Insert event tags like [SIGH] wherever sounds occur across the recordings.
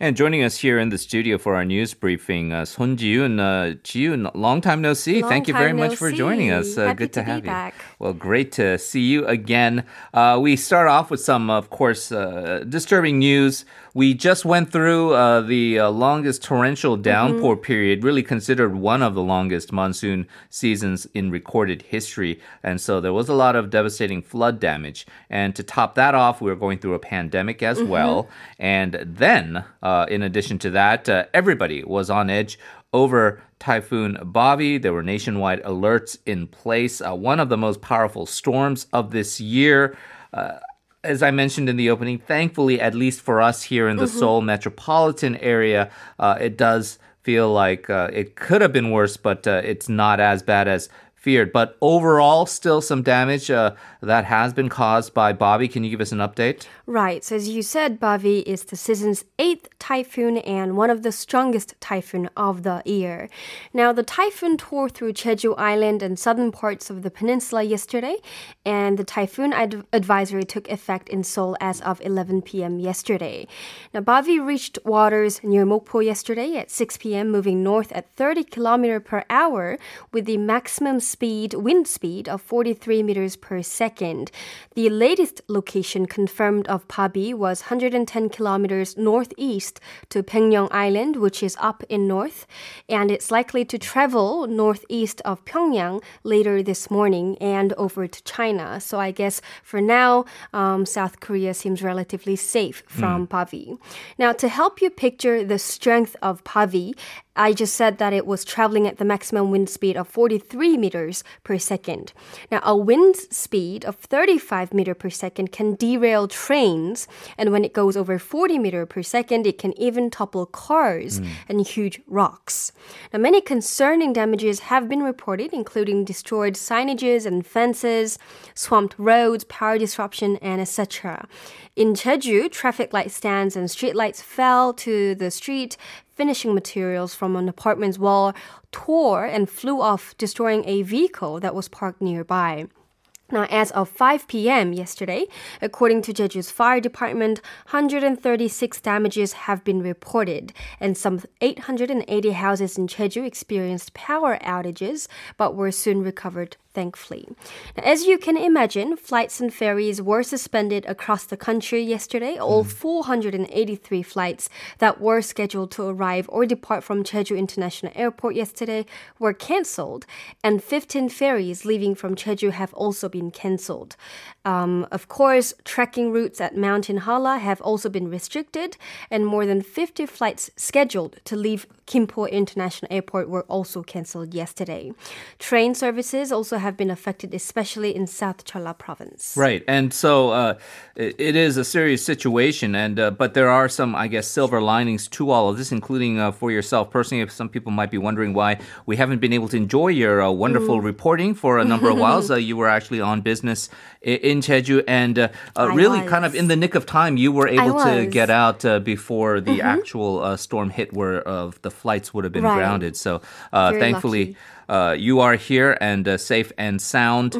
And joining us here in the studio for our news briefing, uh, Son Ji-yoon. Uh, Ji-yoon, long time no see. Long Thank you very no much for see. joining us. Uh, good to, to have you. back. Well, great to see you again. Uh, we start off with some, of course, uh, disturbing news. We just went through uh, the uh, longest torrential downpour Mm-hmm. period, really considered one of the longest monsoon seasons in recorded history. And so there was a lot of devastating flood damage. And to top that off, we were going through a pandemic as Mm-hmm. well. And then, uh, in addition to that, uh, everybody was on edge over Typhoon Bavi. There were nationwide alerts in place. Uh, one of the most powerful storms of this year. Uh, as I mentioned in the opening, thankfully, at least for us here in the Seoul metropolitan area, uh, it does feel like uh, it could have been worse, but uh, it's not as bad as feared. But overall, still some damage uh, that has been caused by Bavi. Can you give us an update? Right. So as you said, Bavi is the season's eighth typhoon and one of the strongest typhoon of the year. Now, the typhoon tore through Jeju Island and southern parts of the peninsula yesterday, and the typhoon ad- advisory took effect in Seoul as of 11 p.m. yesterday. Now, Bavi reached waters near Mokpo yesterday at 6 p.m., moving north at 30 km per hour with the maximum speed, wind speed of 43 meters per second. The latest location confirmed of Bavi was 110 kilometers northeast to Baengnyeong Island, which is up in north, and it's likely to travel northeast of Pyongyang later this morning and over to China. So I guess for now, um, South Korea seems relatively safe from Bavi. Now, to help you picture the strength of Bavi, I just said that it was traveling at the maximum wind speed of 43 meters per second. Now, a wind speed of 35 meter per second can derail trains, and when it goes over 40 meter per second, it can even topple cars hmm. and huge rocks. Now, many concerning damages have been reported, including destroyed signages and fences, swamped roads, power disruption, and etc. In Jeju, traffic light stands and street lights fell to the street, finishing materials from an apartment's wall tore and flew off, destroying a vehicle that was parked nearby. Now, as of 5 p.m. yesterday, according to Jeju's fire department, 136 damages have been reported, and some 880 houses in Jeju experienced power outages, but were soon recovered thankfully. Now, as you can imagine, flights and ferries were suspended across the country yesterday. All mm. 483 flights that were scheduled to arrive or depart from Jeju International Airport yesterday were cancelled, and 15 ferries leaving from Jeju have also been cancelled. Um, of course, trekking routes at Mountain Halla have also been restricted, and more than 50 flights scheduled to leave Kimpo International Airport were also cancelled yesterday. Train services also have been affected, especially in South Cholla province. Right, and so uh, it, is a serious situation, and uh, but there are some, I guess, silver linings to all of this, including uh, for yourself personally. If some people might be wondering why we haven't been able to enjoy your uh, wonderful reporting for a number of whiles, [LAUGHS] uh, you were actually on business in Jeju, and uh, uh, really kind of in the nick of time, you were able to get out uh, before the actual uh, storm hit, where uh, the flights would have been Right. grounded. So uh, thankfully uh, you are here and uh, safe and sound.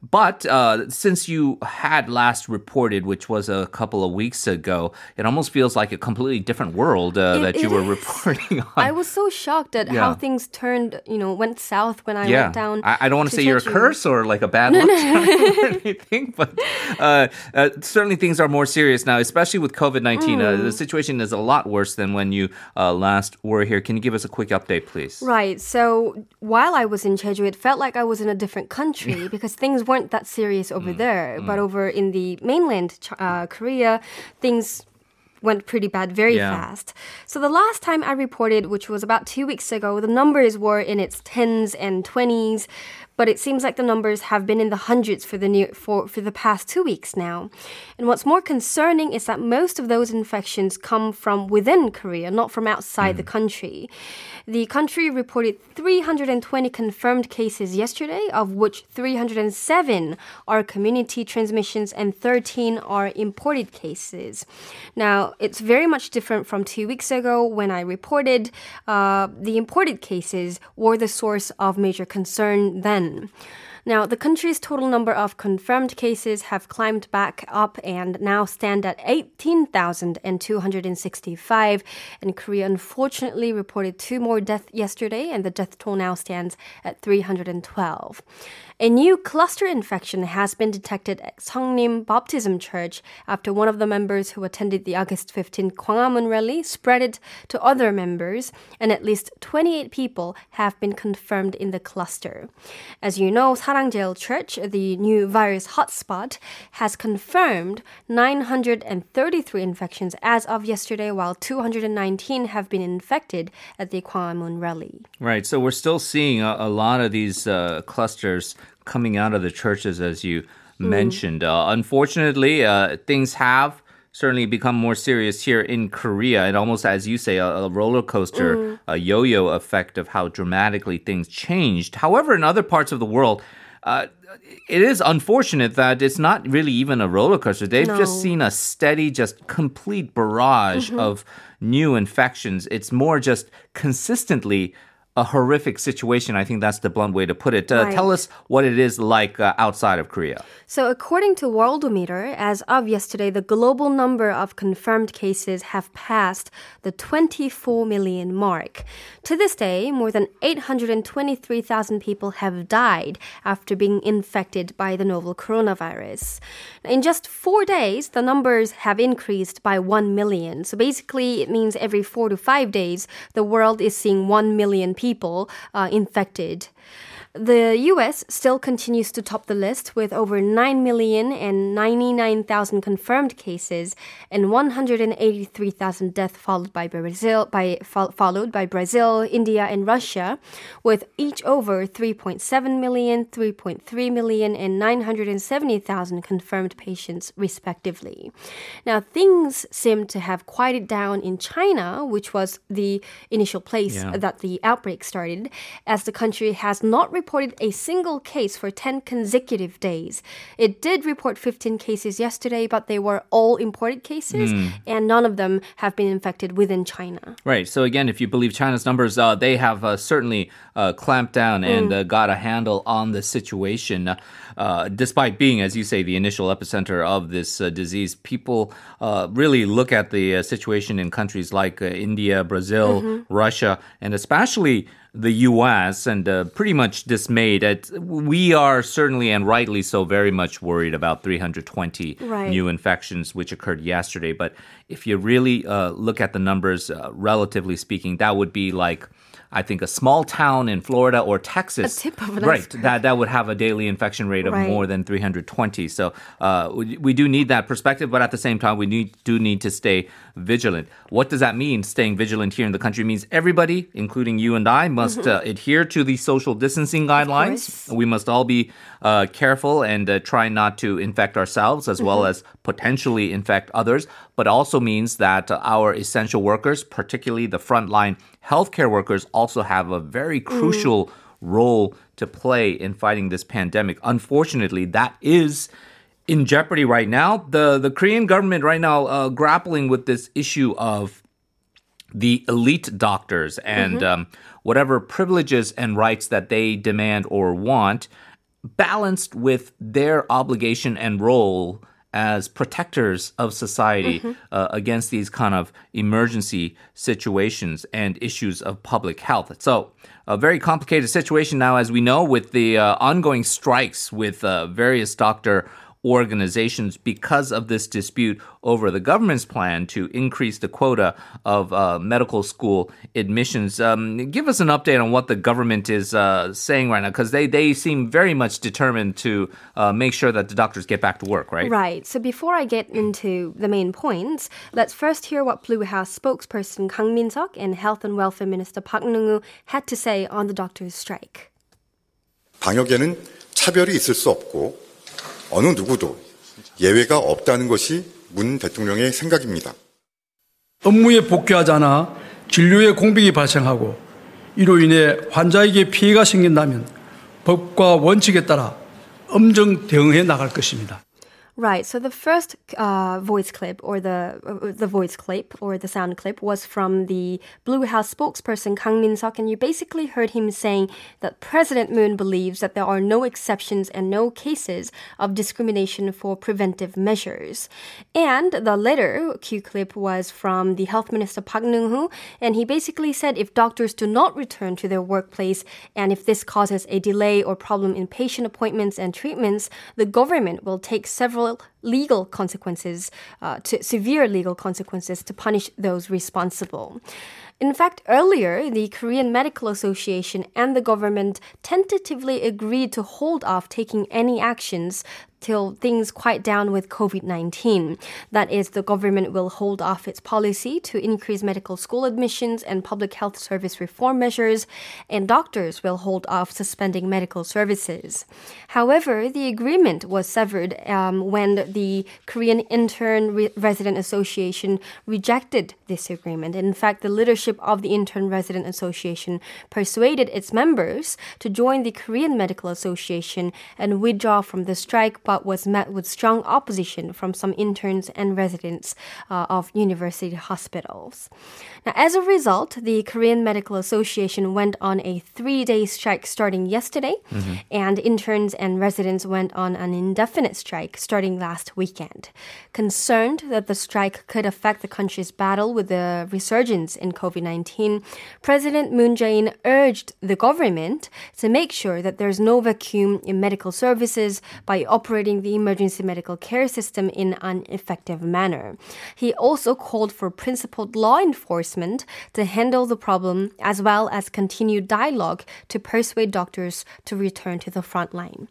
But uh, since you had last reported, which was a couple of weeks ago, it almost feels like a completely different world uh, It- that you were is. reporting on. I was so shocked at Yeah. how things turned, you know, went south when I yeah, went down. I, I don't want to say you're a curse or like a bad luck or [LAUGHS] anything, but uh, uh, certainly things are more serious now, especially with COVID 19. Uh, Mm. the situation is a lot worse than when you uh, last were here. Can you give us a quick update, please? Right. So while I was in Jeju, it felt like I was in a different country [LAUGHS] because things weren't that serious Mm. over there. But over in the mainland uh, Korea, things went pretty bad very Yeah. fast. So the last time I reported, which was about two weeks ago, the numbers were in its tens and twenties. But it seems like the numbers have been in the hundreds for the near, for, for the past two weeks now. And what's more concerning is that most of those infections come from within Korea, not from outside the country. The country reported 320 confirmed cases yesterday, of which 307 are community transmissions and 13 are imported cases. Now, it's very much different from two weeks ago when I reported uh, the imported cases were the source of major concern then. Now, the country's total number of confirmed cases have climbed back up and now stand at 18,265. And Korea unfortunately reported two more deaths yesterday, and the death toll now stands at 312. A new cluster infection has been detected at Songnim Baptism Church after one of the members who attended the August 15 Gwanghwamun rally spread it to other members, and at least 28 people have been confirmed in the cluster. As you know, Church, the new virus hotspot, has confirmed 933 infections as of yesterday, while 219 have been infected at the Gwanghwamun rally. Right. So we're still seeing a, a lot of these uh, clusters coming out of the churches, as you mentioned. Uh, unfortunately, uh, things have certainly become more serious here in Korea, and almost as you say, a, a roller coaster, a yo-yo effect of how dramatically things changed. However, in other parts of the world. Uh, it is unfortunate that it's not really even a roller coaster. They've just seen a steady, just complete barrage of new infections. It's more just consistently a horrific situation. I think that's the blunt way to put it. Uh, Right. Tell us what it is like uh, outside of Korea. So, according to Worldometer, as of yesterday, the global number of confirmed cases have passed the 24 million mark. To this day, more than 823,000 people have died after being infected by the novel coronavirus. In just four days, the numbers have increased by 1 million. So, basically, it means every four to five days, the world is seeing 1 million people uh, infected. The US still continues to top the list with over 9 million and 99,000 confirmed cases and 183,000 deaths followed by Brazil by fol- followed by Brazil, India and Russia with each over 3.7 million, 3.3 million and 970,000 confirmed patients respectively. Now things seem to have quieted down in China, which was the initial place Yeah. that the outbreak started, as the country has not reported a single case for 10 consecutive days. It did report 15 cases yesterday, but they were all imported cases, and none of them have been infected within China. Right. So again, if you believe China's numbers, uh, they have uh, certainly uh, clamped down and uh, got a handle on the situation. Uh, despite being, as you say, the initial epicenter of this uh, disease, people uh, really look at the uh, situation in countries like uh, India, Brazil, Russia, and especially the U.S. and uh, pretty much dismayed. At, we are certainly and rightly so very much worried about 320 Right. new infections which occurred yesterday. But if you really uh, look at the numbers, uh, relatively speaking, that would be like. I think a small town in Florida or Texas, A tip of an right? iceberg. That that would have a daily infection rate of Right. more than 320. So uh, we, we do need that perspective, but at the same time, we need do need to stay vigilant. What does that mean? Staying vigilant here in the country means everybody, including you and I, must uh, adhere to the social distancing guidelines. We must all be uh, careful and uh, try not to infect ourselves as well as potentially infect others, but also means that uh, our essential workers, particularly the frontline healthcare workers, also have a very crucial role to play in fighting this pandemic. Unfortunately, that is in jeopardy right now. The the Korean government right now uh, grappling with this issue of the elite doctors and um, whatever privileges and rights that they demand or want, balanced with their obligation and role as protectors of society uh, against these kind of emergency situations and issues of public health. So, a very complicated situation now, as we know, with the uh, ongoing strikes with uh, various doctor organizations because of this dispute over the government's plan to increase the quota of uh, medical school admissions. Um, give us an update on what the government is uh, saying right now, because they, they seem very much determined to uh, make sure that the doctors get back to work, right? Right. So before I get into the main points, let's first hear what Blue House spokesperson Kang Min-seok and Health and Welfare Minister Park Nung-woo had to say on the doctors' strike. 방역에는 차별이 있을 수 없고 어느 누구도 예외가 없다는 것이 문 대통령의 생각입니다. 업무에 복귀하지 않아 진료에 공백이 발생하고 이로 인해 환자에게 피해가 생긴다면 법과 원칙에 따라 엄정 대응해 나갈 것입니다. Right. So the first uh, voice clip, or the uh, the voice clip, or the sound clip, was from the Blue House spokesperson Kang Min Seok, and you basically heard him saying that President Moon believes that there are no exceptions and no cases of discrimination for preventive measures. And the later Q clip was from the Health Minister Park Neung-hoo, and he basically said if doctors do not return to their workplace, and if this causes a delay or problem in patient appointments and treatments, the government will take several legal consequences, uh, to severe legal consequences to punish those responsible. In fact, earlier, the Korean Medical Association and the government tentatively agreed to hold off taking any actions till things quiet down with COVID 19. That is, the government will hold off its policy to increase medical school admissions and public health service reform measures, and doctors will hold off suspending medical services. However, the agreement was severed um, when the Korean Intern Re- Resident Association rejected this agreement. In fact, the leadership of the Intern Resident Association persuaded its members to join the Korean Medical Association and withdraw from the strike but was met with strong opposition from some interns and residents uh, of university hospitals. Now, as a result, the Korean Medical Association went on a three day strike starting yesterday, mm-hmm. and interns and residents went on an indefinite strike starting last weekend. Concerned that the strike could affect the country's battle with the resurgence in COVID 19, President Moon Jae in urged the government to make sure that there's no vacuum in medical services by operating operating the emergency medical care system in an effective manner. He also called for principled law enforcement to handle the problem as well as continued dialogue to persuade doctors to return to the front line.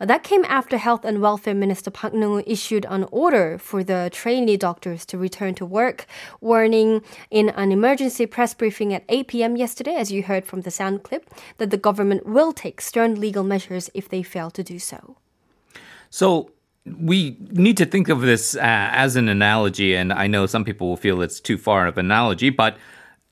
That came after Health and Welfare Minister Park Neung issued an order for the trainee doctors to return to work, warning in an emergency press briefing at 8 p.m. yesterday, as you heard from the sound clip, that the government will take stern legal measures if they fail to do so. So we need to think of this uh, as an analogy, and I know some people will feel it's too far of an analogy, but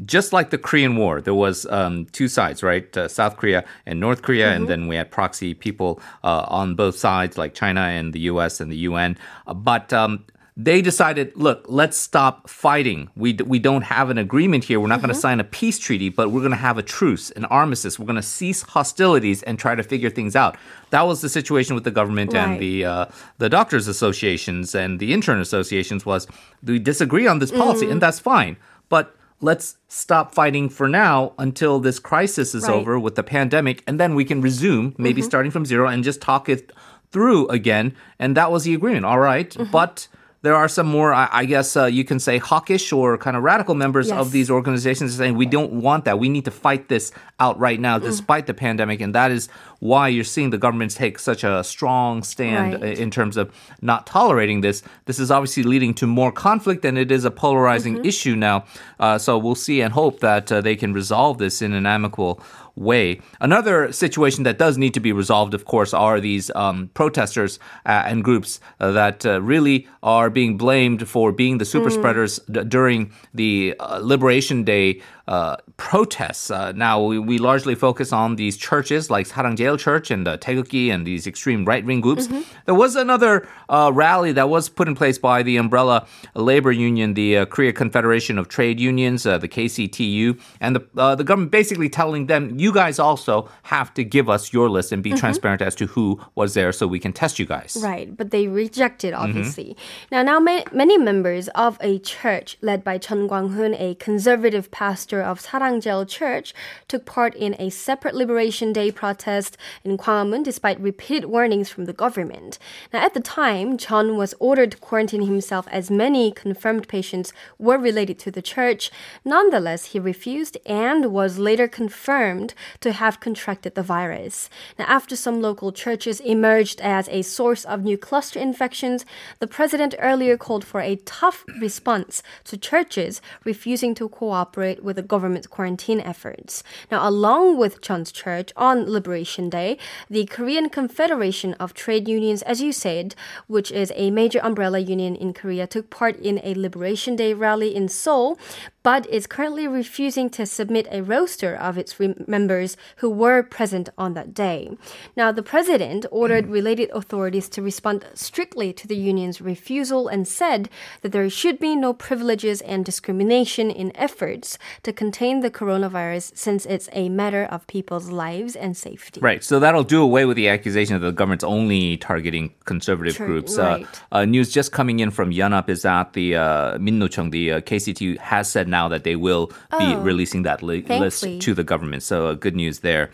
just like the Korean War, there was um, two sides, right? Uh, South Korea and North Korea, mm-hmm. and then we had proxy people uh, on both sides, like China and the U.S. and the UN. Uh, but um, they decided, look, let's stop fighting. We, we don't have an agreement here. We're not mm-hmm. going to sign a peace treaty, but we're going to have a truce, an armistice. We're going to cease hostilities and try to figure things out. That was the situation with the government right. and the uh, the doctors' associations and the intern associations. Was we disagree on this policy, mm. and that's fine, but let's stop fighting for now until this crisis is right. over with the pandemic, and then we can resume, maybe mm-hmm. starting from zero, and just talk it through again. And that was the agreement. All right. mm-hmm. but there are some more, I, I guess uh, you can say, hawkish or kind of radical members yes. of these organizations saying we don't want that. We need to fight this out right now, mm. despite the pandemic, and that is why you're seeing the government take such a strong stand right. in terms of not tolerating this. This is obviously leading to more conflict, and it is a polarizing mm-hmm. issue now. Uh, so we'll see and hope that uh, they can resolve this in an amicable way. Another situation that does need to be resolved, of course, are these um, protesters uh, and groups uh, that uh, really are being blamed for being the super mm. spreaders d- during the uh, Liberation Day uh, protests. Uh, now, we, we, largely focus on these churches like Sarang Jeil Church and uh, Taegukgi and these extreme right wing groups. Mm-hmm. There was another uh, rally that was put in place by the umbrella labor union, the uh, Korea Confederation of Trade Unions, uh, the KCTU, and the, uh, the government basically telling them, you guys also have to give us your list and be mm-hmm. transparent as to who was there so we can test you guys. Right, but they rejected, mm-hmm. obviously. Mm-hmm. Now, now ma- many members of a church led by Chun Kwang-hun, a conservative pastor pastor of Sarang Jeil Church, took part in a separate Liberation Day protest in Gwanghwamun despite repeated warnings from the government. Now, at the time, Chun was ordered to quarantine himself as many confirmed patients were related to the church. Nonetheless, he refused and was later confirmed to have contracted the virus. Now, after some local churches emerged as a source of new cluster infections, the president earlier called for a tough response to churches refusing to cooperate with the government's quarantine efforts. Now, along with Chun's Church on Liberation Day, the Korean Confederation of Trade Unions, as you said, which is a major umbrella union in Korea, took part in a Liberation Day rally in Seoul. But is currently refusing to submit a roster of its re- members who were present on that day. Now, the president ordered related authorities to respond strictly to the union's refusal and said that there should be no privileges and discrimination in efforts to contain the coronavirus since it's a matter of people's lives and safety. Right. So that'll do away with the accusation that the government's only targeting conservative True, groups. right. Uh, uh, news just coming in from Yonhap is that the uh, Minnocheong, the uh, KCT, has said now that they will be Oh, releasing that li- list to the government. So uh, good news there.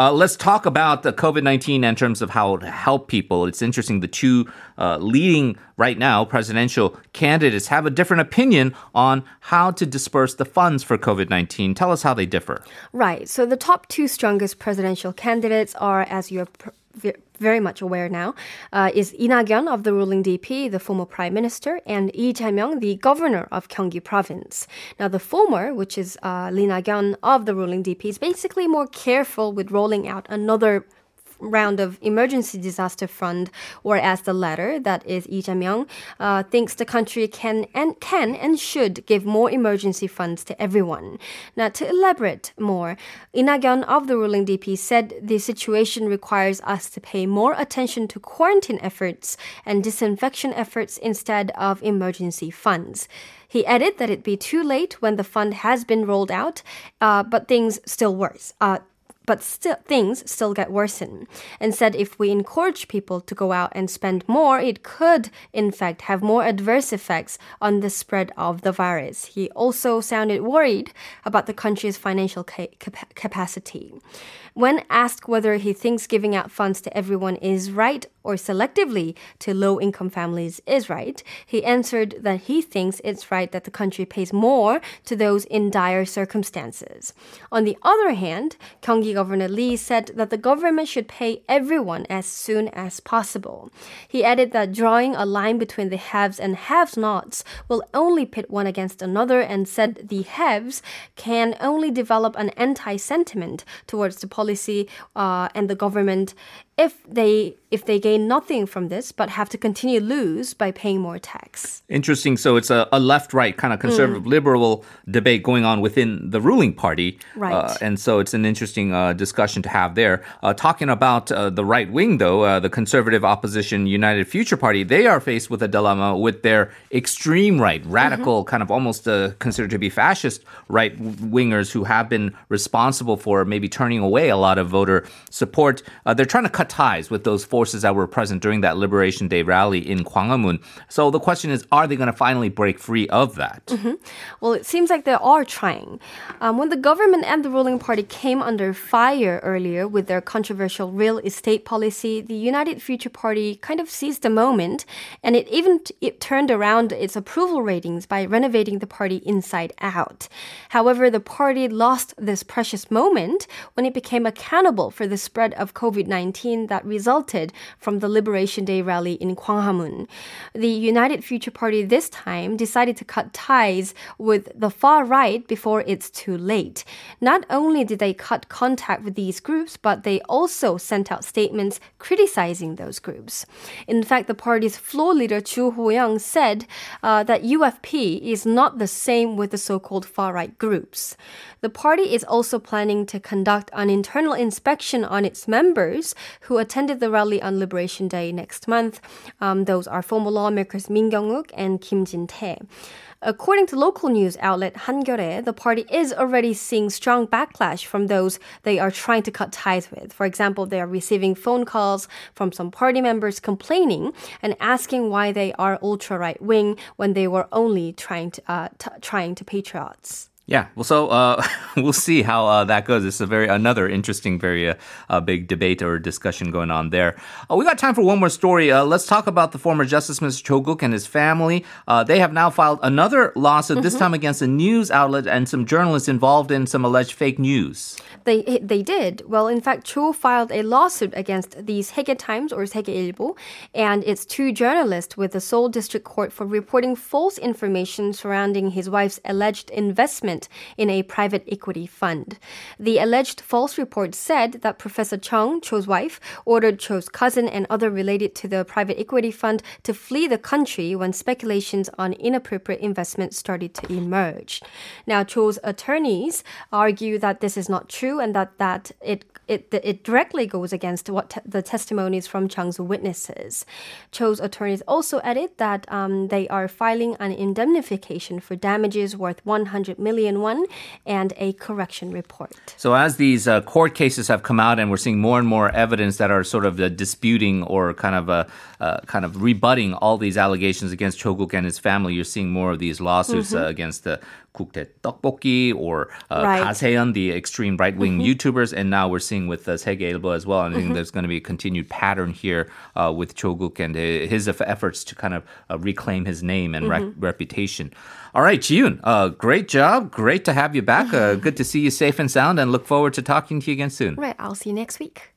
Uh, let's talk about the COVID 19 in terms of how to help people. It's interesting. The two uh, leading right now presidential candidates have a different opinion on how to disperse the funds for COVID 19. Tell us how they differ. Right. So the top two strongest presidential candidates are, as ve- very much aware now, uh, is Lee Nak-yeon of the ruling DP, the former prime minister, and Lee Jae-myung, the governor of Gyeonggi province. Now, the former, which is uh, Lee Nak-yeon of the ruling DP, is basically more careful with rolling out another round of emergency disaster fund, whereas the latter, that is Lee Jae-myung, uh, thinks the country can and can and should give more emergency funds to everyone. Now, to elaborate more, Lee Nak-yeon of the ruling DP said the situation requires us to pay more attention to quarantine efforts and disinfection efforts instead of emergency funds. He added that it'd be too late when the fund has been rolled out, uh, but things still worse. Uh, but still things still get worsen and said if we encourage people to go out and spend more it could in fact have more adverse effects on the spread of the virus. He also sounded worried about the country's financial ca- capa- capacity. When asked whether he thinks giving out funds to everyone is right or selectively to low income families is right, he answered that he thinks it's right that the country pays more to those in dire circumstances. On the other hand, Gyeonggi Governor Lee said that the government should pay everyone as soon as possible. He added that drawing a line between the haves and have-nots will only pit one against another and said the haves can only develop an anti-sentiment towards the policy uh, and the government if they if they gain nothing from this but have to continue lose by paying more tax. Interesting. So it's a, a left right kind of Mm. conservative liberal debate going on within the ruling party. Right. Uh, and so it's an interesting uh, discussion to have there. Uh, talking about uh, the right wing, though, uh, the conservative opposition United Future Party, they are faced with a dilemma with their extreme right, radical, kind of almost uh, considered to be fascist right wingers who have been responsible for maybe turning away a lot of voter support. Uh, they're trying to cut ties with those forces that were present during that Liberation Day rally in Gwanghwamun. So the question is, are they going to finally break free of that? Well, it seems like they are trying. Um, when the government and the ruling party came under fire earlier with their controversial real estate policy, the United Future Party kind of seized the moment, and it even t- it turned around its approval ratings by renovating the party inside out. However, the party lost this precious moment when it became accountable for the spread of COVID 19 that resulted from the Liberation Day rally in Gwanghwamun. The United Future Party this time decided to cut ties with the far right before it's too late. Not only did they cut contact with these groups, but they also sent out statements criticizing those groups. In fact, the party's floor leader Chu Ho-young said uh, that UFP is not the same with the so-called far-right groups. The party is also planning to conduct an internal inspection on its members who attended the rally on Liberation Day next month. Um, those are former lawmakers Min Kyung-wook and Kim Jin-tae. According to local news outlet Hankyoreh, the party is already seeing strong backlash from those they are trying to cut ties with. For example, they are receiving phone calls from some party members complaining and asking why they are ultra right wing when they were only trying to uh, t- trying to patriots. Yeah, well, so uh, [LAUGHS] we'll see how uh, that goes. It's a very another interesting, very uh, uh, big debate or discussion going on there. Uh, we got time for one more story. Uh, let's talk about the former Justice Minister Cho Guk and his family. Uh, they have now filed another lawsuit, this time against a news outlet and some journalists involved in some alleged fake news. They they did. Well, in fact, Cho filed a lawsuit against these Segye Times or Segye Ilbo and its two journalists with the Seoul District Court for reporting false information surrounding his wife's alleged investment investment in a private equity fund. The alleged false report said that Professor Chung, Cho's wife, ordered Cho's cousin and other related to the private equity fund to flee the country when speculations on inappropriate investment started to emerge. Now, Cho's attorneys argue that this is not true and that, that it it, it directly goes against what te- the testimonies from Chung's witnesses. Cho's attorneys also added that um, they are filing an indemnification for damages worth 100 million won and a correction report. So as these uh, court cases have come out, and we're seeing more and more evidence that are sort of uh, disputing or kind of uh, uh, kind of rebutting all these allegations against Cho Guk and his family, you're seeing more of these lawsuits uh, against the Kuktae Tteokbokki or uh, Right. The extreme right-wing YouTubers, and now we're seeing with uh, Segye Ilbo as well. And I think there's going to be a continued pattern here uh, with Cho Guk and uh, his efforts to kind of uh, reclaim his name and rec- reputation. All right, Jiyoon, uh, great job. Great to have you back. Uh, [LAUGHS] good to see you safe and sound and look forward to talking to you again soon. Right, I'll see you next week.